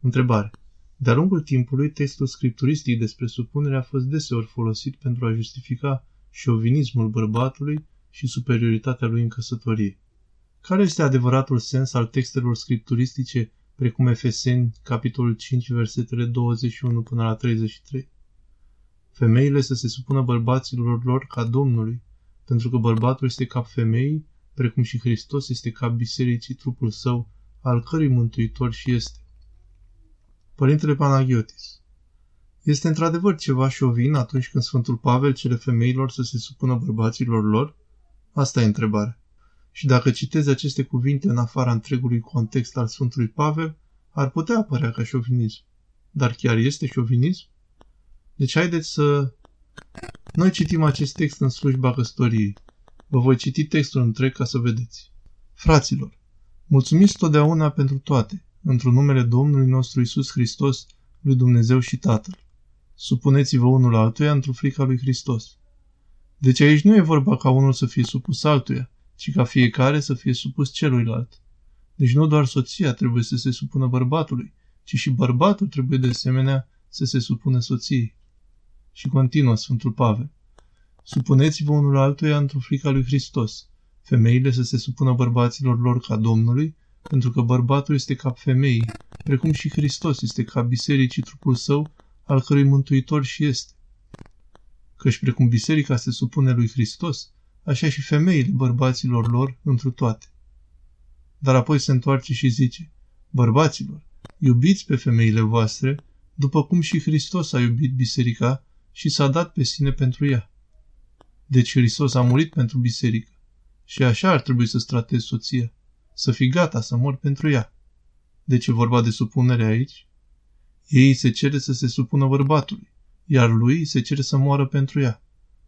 Întrebare. De-a lungul timpului, textul scripturistic despre supunere a fost deseori folosit pentru a justifica șovinismul bărbatului și superioritatea lui în căsătorie. Care este adevăratul sens al textelor scripturistice precum Efeseni, capitolul 5, versetele 21 până la 33? Femeile să se supună bărbaților lor ca Domnului, pentru că bărbatul este cap femeii, precum și Hristos este cap bisericii trupul său, al cărui mântuitor și este. Părintele Panagiotis Este într-adevăr ceva șovin atunci când Sfântul Pavel cere femeilor să se supună bărbaților lor? Asta e întrebarea. Și dacă citezi aceste cuvinte în afara întregului context al Sfântului Pavel, ar putea apărea ca șovinism. Dar chiar este șovinism? Deci haideți să... Noi citim acest text în slujba căsătoriei. Vă voi citi textul întreg ca să vedeți. Fraților, mulțumiți totdeauna pentru toate, într-un numele Domnului nostru Isus Hristos, lui Dumnezeu și Tatăl. Supuneți-vă unul altuia într-o frica lui Hristos. Deci aici nu e vorba ca unul să fie supus altuia, ci ca fiecare să fie supus celuilalt. Deci nu doar soția trebuie să se supună bărbatului, ci și bărbatul trebuie de asemenea să se supună soției. Și continuă Sfântul Pavel. Supuneți-vă unul altuia într-o frica lui Hristos. Femeile să se supună bărbaților lor ca Domnului, pentru că bărbatul este cap femeii, precum și Hristos este cap bisericii trupul său, al cărui mântuitor și este. Căci precum biserica se supune lui Hristos, așa și femeile bărbaților lor întru toate. Dar apoi se întoarce și zice, bărbaților, iubiți pe femeile voastre, după cum și Hristos a iubit biserica și s-a dat pe sine pentru ea. Deci Hristos a murit pentru biserică și așa ar trebui să stratezi soția, să fii gata să mor pentru ea. De ce vorba de supunere aici? Ei se cere să se supună bărbatului, iar lui se cere să moară pentru ea.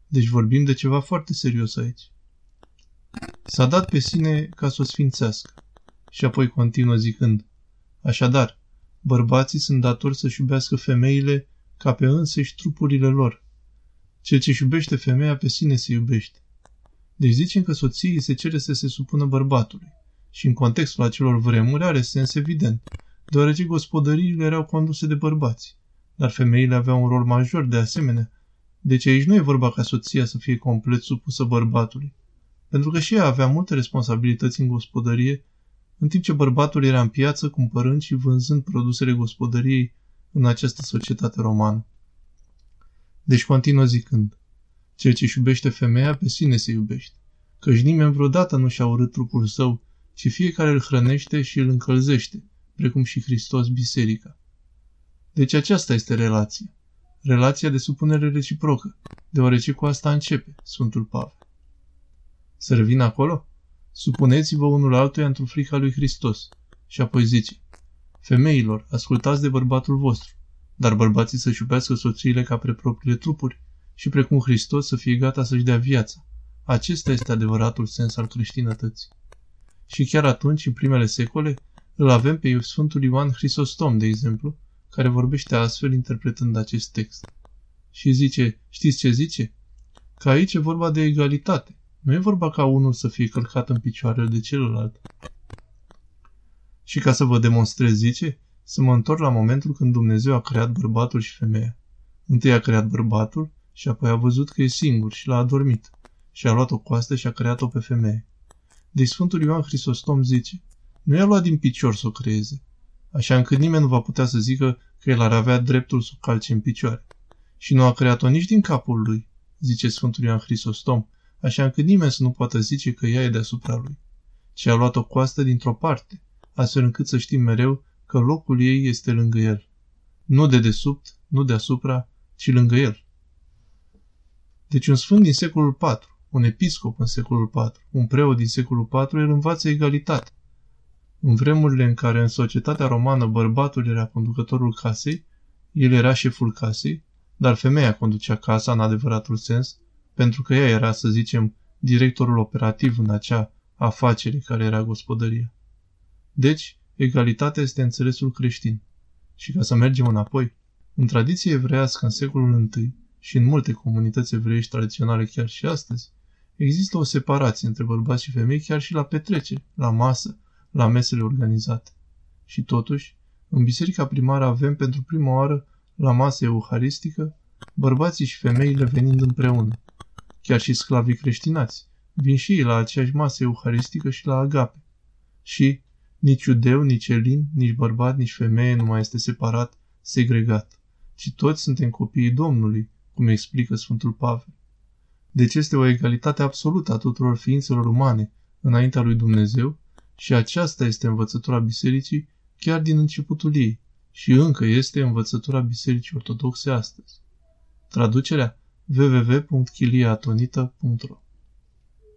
Deci vorbim de ceva foarte serios aici. S-a dat pe sine ca să o sfințească. Și apoi continuă zicând, Așadar, bărbații sunt datori să-și iubească femeile ca pe însăși trupurile lor. Cel ce iubește femeia pe sine se iubește. Deci zicem că soției se cere să se supună bărbatului. Și în contextul acelor vremuri are sens evident, deoarece gospodăriile erau conduse de bărbați. Dar femeile aveau un rol major de asemenea. Deci aici nu e vorba ca soția să fie complet supusă bărbatului. Pentru că și ea avea multe responsabilități în gospodărie, în timp ce bărbatul era în piață cumpărând și vânzând produsele gospodăriei în această societate romană. Deci continuă zicând, cel ce iubește femeia pe sine se iubește, căci nimeni vreodată nu și-a urât trupul său, ci fiecare îl hrănește și îl încălzește, precum și Hristos biserica. Deci aceasta este relația. Relația de supunere reciprocă, deoarece cu asta începe Sfântul Pavel. Să revin acolo? Supuneți-vă unul altuia într-o frica lui Hristos. Și apoi zice, Femeilor, ascultați de bărbatul vostru, dar bărbații să-și iubească soțiile ca pre propriile trupuri și precum Hristos să fie gata să-și dea viața. Acesta este adevăratul sens al creștinătății. Și chiar atunci, în primele secole, îl avem pe Sfântul Ioan Hristostom, de exemplu, care vorbește astfel interpretând acest text. Și zice, știți ce zice? Că aici e vorba de egalitate. Nu e vorba ca unul să fie călcat în picioarele de celălalt. Și ca să vă demonstrez, zice, să mă întorc la momentul când Dumnezeu a creat bărbatul și femeia. Întâi a creat bărbatul și apoi a văzut că e singur și l-a adormit. Și a luat o coastă și a creat-o pe femeie. Deci Sfântul Ioan Hristostom zice, nu i-a luat din picior să o creeze, așa încât nimeni nu va putea să zică că el ar avea dreptul să o calce în picioare. Și nu a creat-o nici din capul lui, zice Sfântul Ioan Hristostom, așa încât nimeni să nu poată zice că ea e deasupra lui. Și a luat o coastă dintr-o parte, astfel încât să știm mereu că locul ei este lângă el. Nu de desubt, nu deasupra, ci lângă el. Deci un sfânt din secolul IV, un episcop în secolul IV, un preot din secolul IV, el învață egalitate. În vremurile în care în societatea romană bărbatul era conducătorul casei, el era șeful casei, dar femeia conducea casa în adevăratul sens, pentru că ea era, să zicem, directorul operativ în acea afacere care era gospodăria. Deci, egalitatea este înțelesul creștin. Și ca să mergem înapoi, în tradiție evreiască în secolul I și în multe comunități evreiești tradiționale chiar și astăzi, există o separație între bărbați și femei chiar și la petreceri, la masă, la mesele organizate. Și totuși, În biserica primară avem pentru prima oară, la masă euharistică, bărbații și femeile venind împreună. Chiar și sclavii creștinați vin și ei la aceeași masă euharistică și la agape. Și nici iudeu, nici elin, nici bărbat, nici femeie nu mai este separat, segregat, ci toți suntem copiii Domnului, cum explică Sfântul Pavel. Deci este o egalitate absolută a tuturor ființelor umane înaintea lui Dumnezeu și aceasta este învățătura bisericii chiar din începutul ei și încă este învățătura Bisericii Ortodoxe astăzi. Traducerea www.chiliatonita.ro